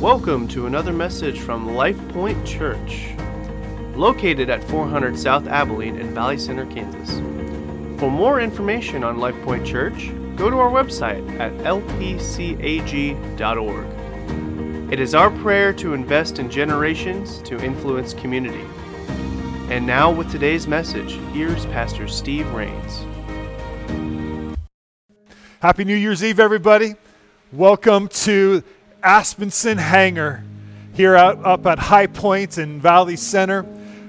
Welcome to another message from Life Point Church, located at 400 South Abilene in Valley Center, Kansas. For more information on Life Point Church, go to our website at lpcag.org. It is our prayer to invest in generations to influence community. And now, with today's message, here's Pastor Steve Rains. Happy New Year's Eve, everybody. Welcome to Aspenson Hangar here out, up at High and Valley Center.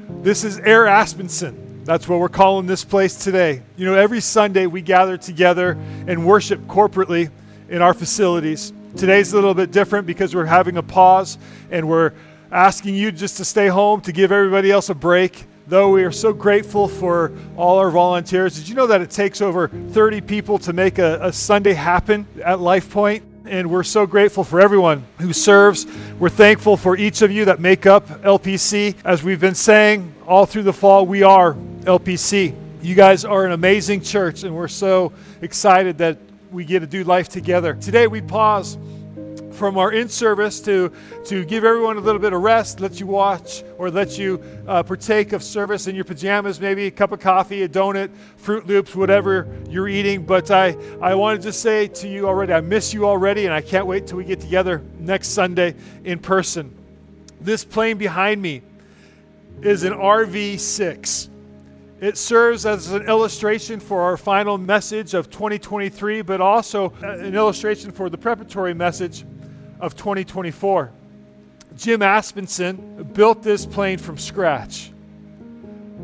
This is Air Aspenson. That's what we're calling this place today. You know, every Sunday we gather together and worship corporately in our facilities. Today's a little bit different because we're having a pause and we're asking you just to stay home to give everybody else a break. Though we are so grateful for all our volunteers, did you know that it takes over 30 people to make a, a Sunday happen at Life Point? And we're so grateful for everyone who serves. We're thankful for each of you that make up LPC. As we've been saying all through the fall, we are LPC. You guys are an amazing church, and we're so excited that we get to do life together. Today, we pause from our in service to, to give everyone a little bit of rest, let you watch or let you uh, partake of service in your pajamas, maybe a cup of coffee, a donut, Fruit Loops, whatever you're eating. But I, I want to just say to you already, I miss you already, and I can't wait till we get together next Sunday in person. This plane behind me is an RV 6. It serves as an illustration for our final message of 2023, but also an illustration for the preparatory message of 2024. Jim Aspenson built this plane from scratch.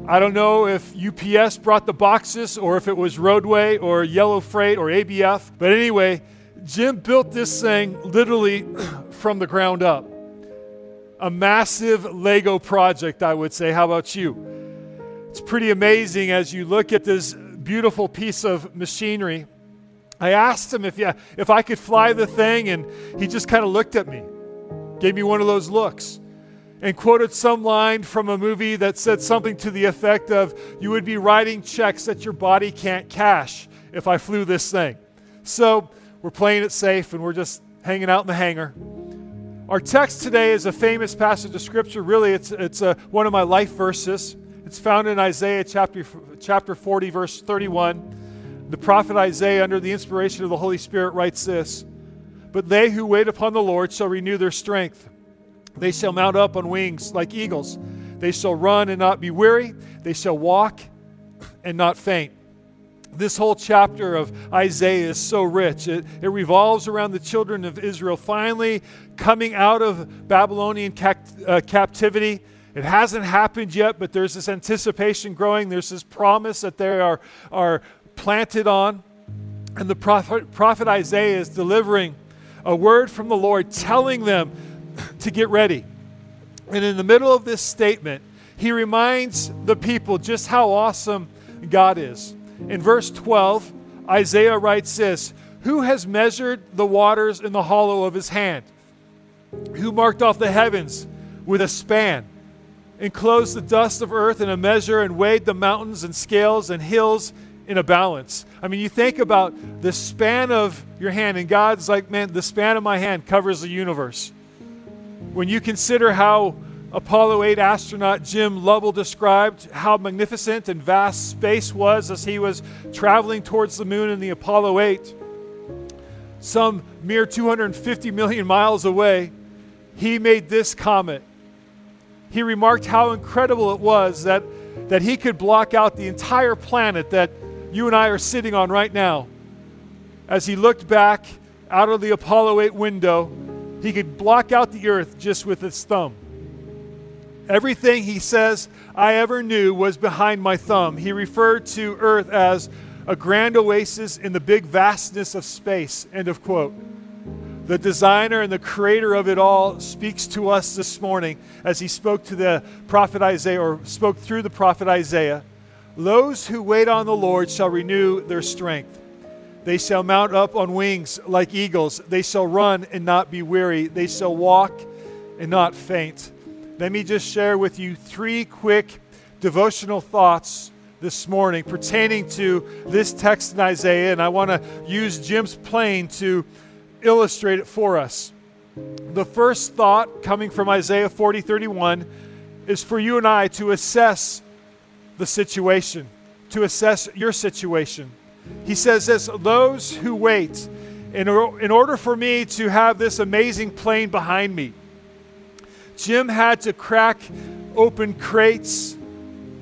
I don't know if UPS brought the boxes or if it was Roadway or Yellow Freight or ABF, but anyway, Jim built this thing literally from the ground up. A massive Lego project, I would say. How about you? It's pretty amazing as you look at this beautiful piece of machinery I asked him if, yeah, if I could fly the thing, and he just kind of looked at me, gave me one of those looks, and quoted some line from a movie that said something to the effect of, You would be writing checks that your body can't cash if I flew this thing. So we're playing it safe, and we're just hanging out in the hangar. Our text today is a famous passage of Scripture. Really, it's, it's a, one of my life verses. It's found in Isaiah chapter, chapter 40, verse 31. The prophet Isaiah, under the inspiration of the Holy Spirit, writes this But they who wait upon the Lord shall renew their strength. They shall mount up on wings like eagles. They shall run and not be weary. They shall walk and not faint. This whole chapter of Isaiah is so rich. It, it revolves around the children of Israel finally coming out of Babylonian uh, captivity. It hasn't happened yet, but there's this anticipation growing. There's this promise that they are, are planted on. And the prophet, prophet Isaiah is delivering a word from the Lord telling them to get ready. And in the middle of this statement, he reminds the people just how awesome God is. In verse 12, Isaiah writes this Who has measured the waters in the hollow of his hand? Who marked off the heavens with a span? Enclosed the dust of earth in a measure and weighed the mountains and scales and hills in a balance. I mean, you think about the span of your hand, and God's like, man, the span of my hand covers the universe. When you consider how Apollo 8 astronaut Jim Lovell described how magnificent and vast space was as he was traveling towards the moon in the Apollo 8, some mere 250 million miles away, he made this comment. He remarked how incredible it was that, that he could block out the entire planet that you and I are sitting on right now, as he looked back out of the Apollo 8 window, he could block out the earth just with his thumb. Everything he says I ever knew was behind my thumb. He referred to earth as a grand oasis in the big vastness of space. End of quote. The designer and the creator of it all speaks to us this morning as he spoke to the prophet Isaiah or spoke through the prophet Isaiah. Those who wait on the Lord shall renew their strength. They shall mount up on wings like eagles. They shall run and not be weary. They shall walk and not faint. Let me just share with you three quick devotional thoughts this morning pertaining to this text in Isaiah, and I want to use Jim's plane to illustrate it for us. The first thought coming from Isaiah 40 31 is for you and I to assess the situation, to assess your situation. He says this those who wait, in, in order for me to have this amazing plane behind me, Jim had to crack open crates,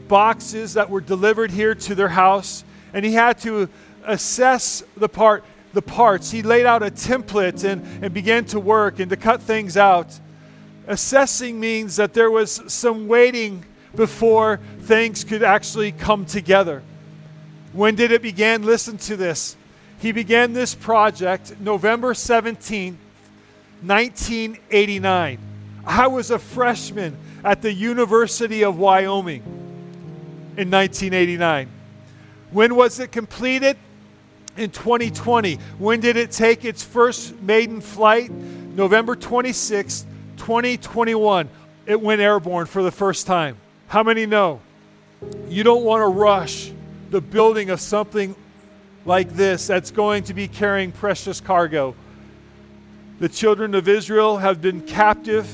boxes that were delivered here to their house, and he had to assess the part the parts. He laid out a template and, and began to work and to cut things out. Assessing means that there was some waiting before things could actually come together. When did it begin? Listen to this. He began this project November 17, 1989. I was a freshman at the University of Wyoming in 1989. When was it completed? In 2020. When did it take its first maiden flight? November 26, 2021. It went airborne for the first time. How many know? You don't want to rush the building of something like this that's going to be carrying precious cargo. The children of Israel have been captive,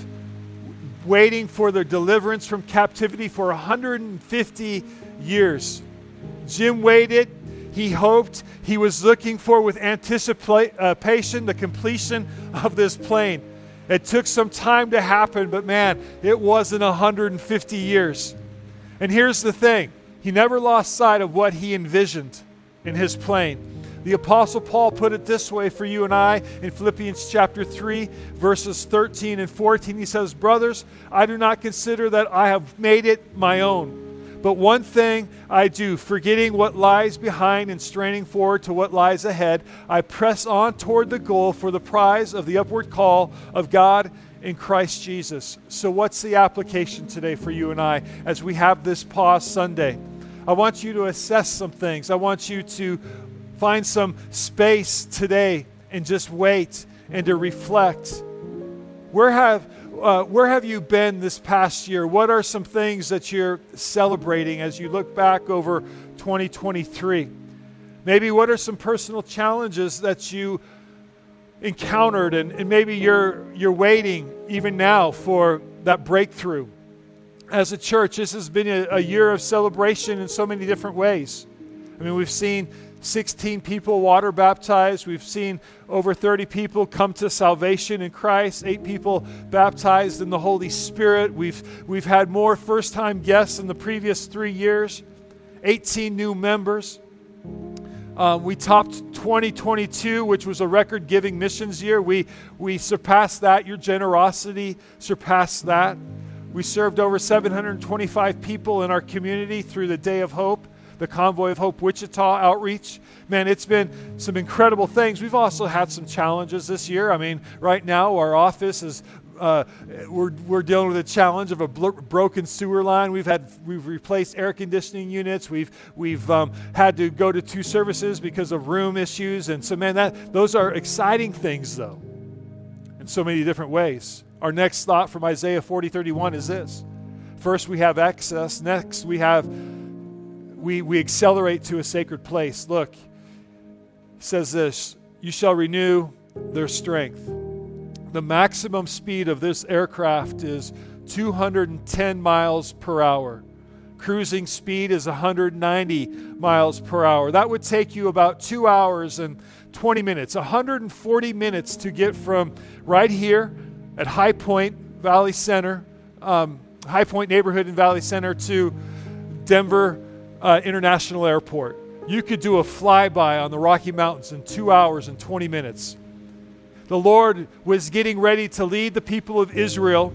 waiting for their deliverance from captivity for 150 years. Jim waited. He hoped. He was looking for, with anticipation, uh, the completion of this plane. It took some time to happen, but man, it wasn't 150 years. And here's the thing he never lost sight of what he envisioned in his plane. The Apostle Paul put it this way for you and I in Philippians chapter 3, verses 13 and 14. He says, Brothers, I do not consider that I have made it my own. But one thing I do, forgetting what lies behind and straining forward to what lies ahead, I press on toward the goal for the prize of the upward call of God in Christ Jesus. So, what's the application today for you and I as we have this pause Sunday? I want you to assess some things. I want you to find some space today and just wait and to reflect. Where have, uh, where have you been this past year? What are some things that you're celebrating as you look back over 2023? Maybe what are some personal challenges that you encountered and, and maybe you're you're waiting even now for that breakthrough as a church this has been a, a, year of celebration in so many different ways i mean we've seen 16 people water baptized we've seen over 30 people come to salvation in christ eight people baptized in the holy spirit we've we've had more first time guests in the previous three years 18 new members um, we topped 2022, which was a record giving missions year. We, we surpassed that. Your generosity surpassed that. We served over 725 people in our community through the Day of Hope, the Convoy of Hope Wichita outreach. Man, it's been some incredible things. We've also had some challenges this year. I mean, right now, our office is uh, we're, we're dealing with a challenge of a blo- broken sewer line. We've had we've replaced air conditioning units. We've we've um, had to go to two services because of room issues. And so, man, that those are exciting things, though, in so many different ways. Our next thought from Isaiah 40, 31 is this. First, we have access. Next, we have we we accelerate to a sacred place. Look, says this: You shall renew their strength. The maximum speed of this aircraft is 210 miles per hour. Cruising speed is 190 miles per hour. That would take you about two hours and 20 minutes, 140 minutes to get from right here at High Point Valley Center, um, High Point neighborhood in Valley Center to Denver uh, International Airport. You could do a flyby on the Rocky Mountains in two hours and 20 minutes the Lord was getting ready to lead the people of Israel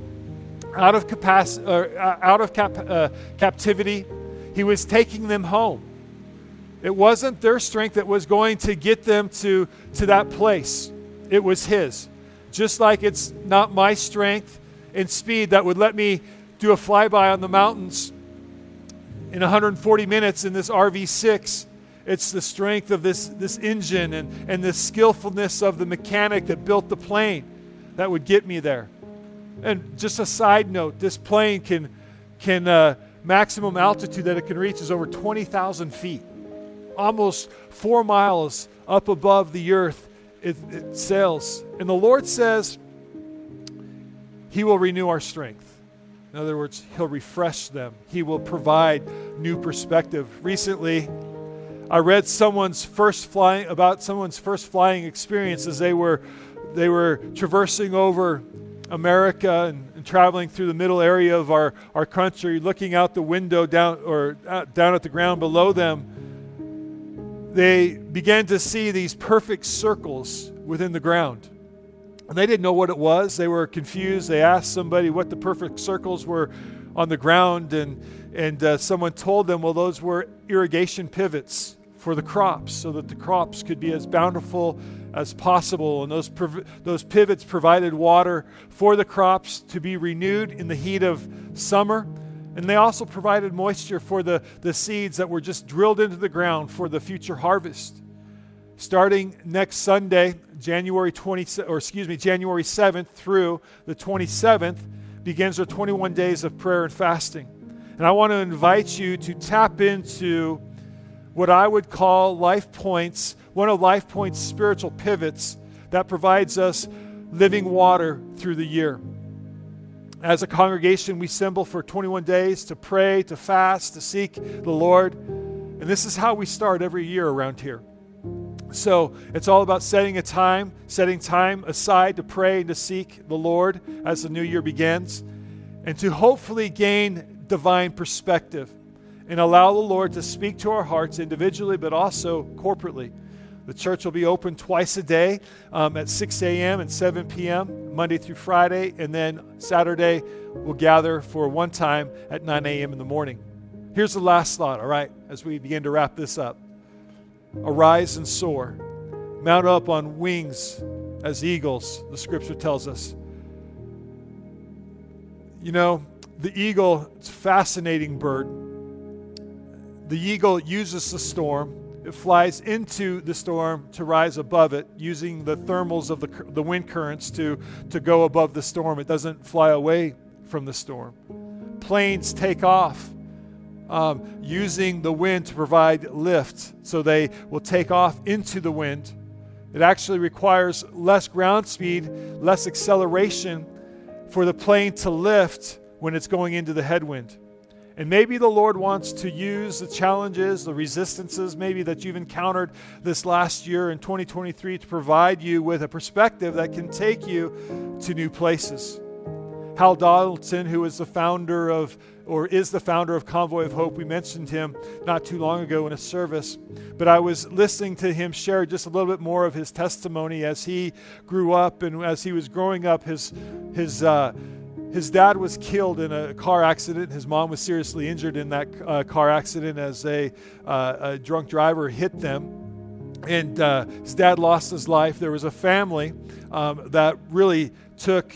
out of, capac- uh, out of cap- uh, captivity. He was taking them home. It wasn't their strength that was going to get them to, to that place, it was His. Just like it's not my strength and speed that would let me do a flyby on the mountains in 140 minutes in this RV6 it's the strength of this, this engine and, and the skillfulness of the mechanic that built the plane that would get me there. And just a side note this plane can, can uh, maximum altitude that it can reach is over 20,000 feet, almost four miles up above the earth. It, it sails. And the Lord says, He will renew our strength. In other words, He'll refresh them. He will provide new perspective. Recently, I read someone's first flying about someone's first flying experience as they were they were traversing over America and, and, traveling through the middle area of our, our country, looking out the window down or uh, down at the ground below them. They began to see these perfect circles within the ground. And they didn't know what it was. They were confused. They asked somebody what the perfect circles were on the ground, and, and uh, someone told them, well, those were irrigation pivots for the crops so that the crops could be as bountiful as possible. And those, prov- those pivots provided water for the crops to be renewed in the heat of summer. And they also provided moisture for the, the seeds that were just drilled into the ground for the future harvest. Starting next Sunday, January 20 or excuse me, January 7th through the 27th begins our 21 days of prayer and fasting. And I want to invite you to tap into what I would call Life Points, one of Life Point's spiritual pivots that provides us living water through the year. As a congregation, we assemble for 21 days to pray, to fast, to seek the Lord. And this is how we start every year around here. So it's all about setting a time, setting time aside to pray and to seek the Lord as the new year begins, and to hopefully gain divine perspective and allow the Lord to speak to our hearts individually, but also corporately. The church will be open twice a day um, at 6 a.m. and 7 p.m., Monday through Friday, and then Saturday we'll gather for one time at 9 a.m. in the morning. Here's the last thought, all right, as we begin to wrap this up. Arise and soar. Mount up on wings as eagles, the scripture tells us. You know, the eagle, it's a fascinating bird. The eagle uses the storm. It flies into the storm to rise above it, using the thermals of the, the wind currents to, to go above the storm. It doesn't fly away from the storm. Planes take off um, using the wind to provide lift. So they will take off into the wind. It actually requires less ground speed, less acceleration for the plane to lift when it's going into the headwind. And maybe the Lord wants to use the challenges, the resistances, maybe that you've encountered this last year in 2023 to provide you with a perspective that can take you to new places. Hal Donaldson, who is the founder of or is the founder of Convoy of Hope. We mentioned him not too long ago in a service, but I was listening to him share just a little bit more of his testimony as he grew up and as he was growing up. His his uh, his dad was killed in a car accident. His mom was seriously injured in that uh, car accident as a, uh, a, drunk driver hit them. And uh, his dad lost his life. There was a family um, that really took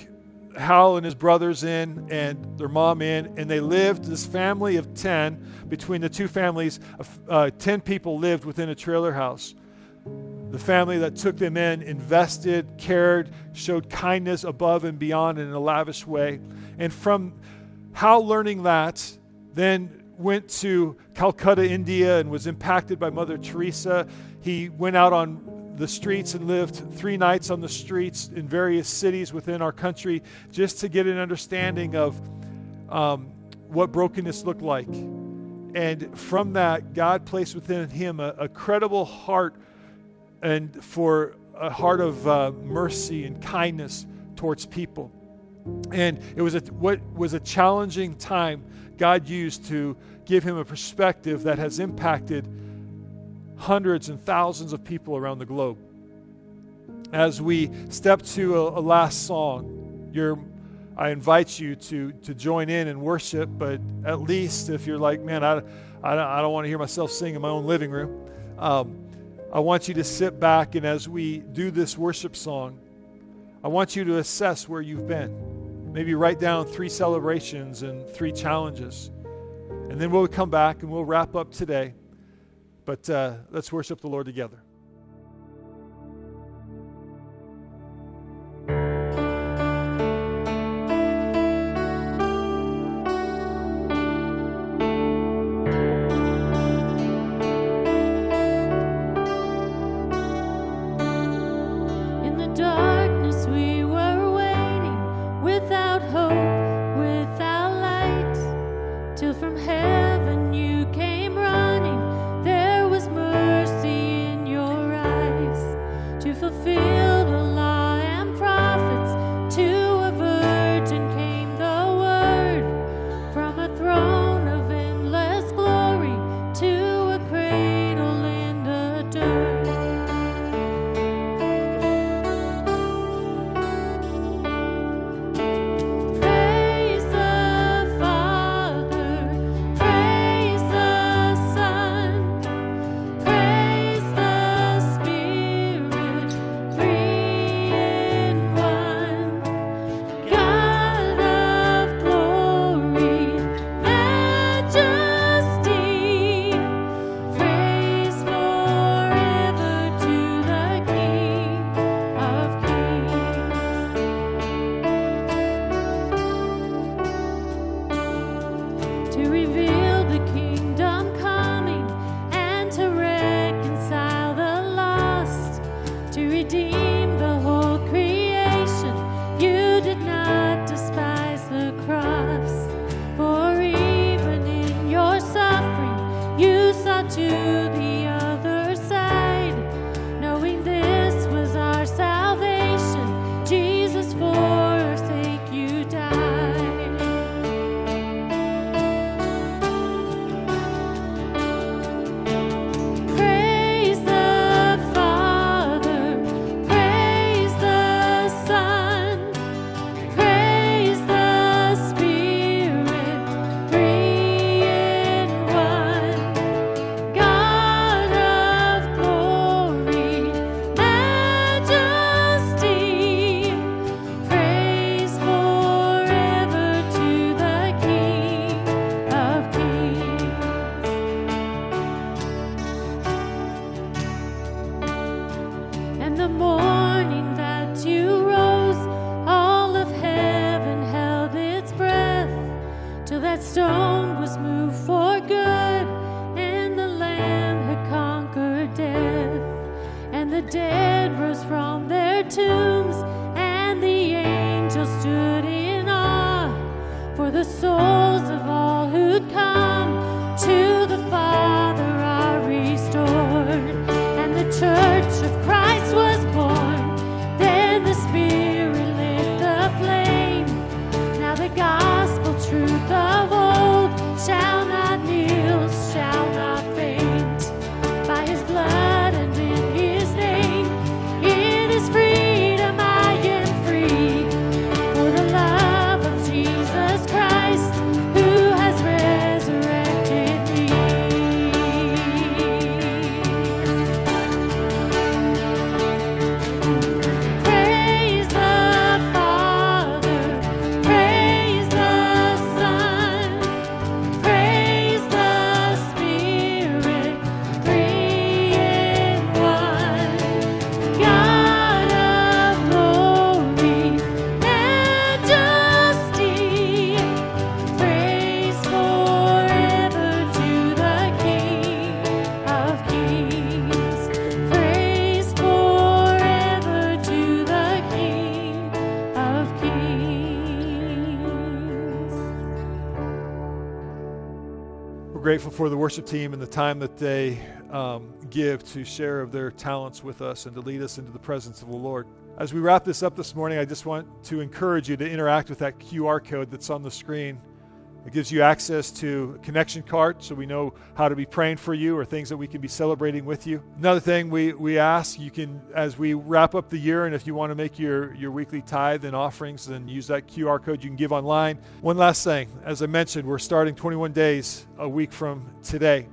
Hal and his brothers in and their mom in, and they lived, this family of 10, between the two families, uh, 10 people lived within a trailer house. The family that took them in invested, cared, showed kindness above and beyond in a lavish way. And from Hal learning that, then went to Calcutta, India, and was impacted by Mother Teresa. He went out on the streets and lived three nights on the streets in various cities within our country just to get an understanding of um, what brokenness looked like. And from that, God placed within him a, a credible heart and for a heart of uh, mercy and kindness towards people. And it was a, what was a challenging time God used to give him a perspective that has impacted hundreds and thousands of people around the globe. As we step to a, a last song, you're, I invite you to, to join in and worship, but at least if you're like, man, I, I, I don't want to hear myself sing in my own living room, um, I want you to sit back and as we do this worship song, I want you to assess where you've been. Maybe write down three celebrations and three challenges. And then we'll come back and we'll wrap up today. But uh, let's worship the Lord together. to for the worship team and the time that they um, give to share of their talents with us and to lead us into the presence of the Lord. As we wrap this up this morning, I just want to encourage you to interact with that QR code that's on the screen. It gives you access to a connection card so we know how to be praying for you or things that we can be celebrating with you. Another thing we, we ask, you can, as we wrap up the year, and if you want to make your, your weekly tithe and offerings, then use that QR code you can give online. One last thing, as I mentioned, we're starting 21 days a week from today.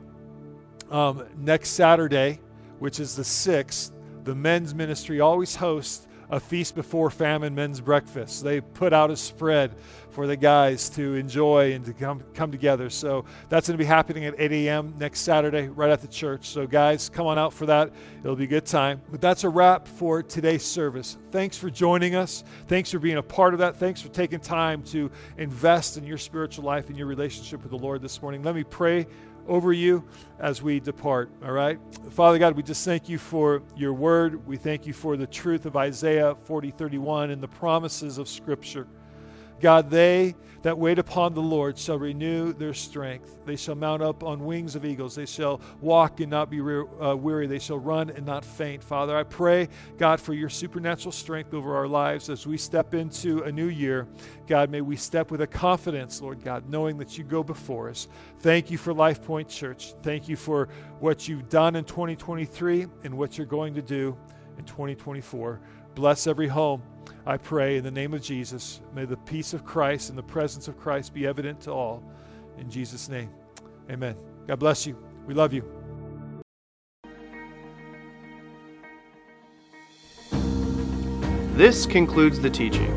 Um, next Saturday, which is the 6th, the men's ministry always hosts a feast before famine men's breakfast. They put out a spread for the guys to enjoy and to come, come together. So that's going to be happening at 8 a.m. next Saturday, right at the church. So, guys, come on out for that. It'll be a good time. But that's a wrap for today's service. Thanks for joining us. Thanks for being a part of that. Thanks for taking time to invest in your spiritual life and your relationship with the Lord this morning. Let me pray over you as we depart. All right? Father God, we just thank you for your word. We thank you for the truth of Isaiah 40 31 and the promises of Scripture. God, they that wait upon the Lord shall renew their strength. They shall mount up on wings of eagles. They shall walk and not be re- uh, weary. They shall run and not faint. Father, I pray, God, for your supernatural strength over our lives as we step into a new year. God, may we step with a confidence, Lord God, knowing that you go before us. Thank you for Life Point Church. Thank you for what you've done in 2023 and what you're going to do in 2024. Bless every home. I pray in the name of Jesus, may the peace of Christ and the presence of Christ be evident to all. In Jesus' name, amen. God bless you. We love you. This concludes the teaching.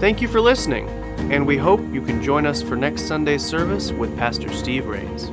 Thank you for listening, and we hope you can join us for next Sunday's service with Pastor Steve Rains.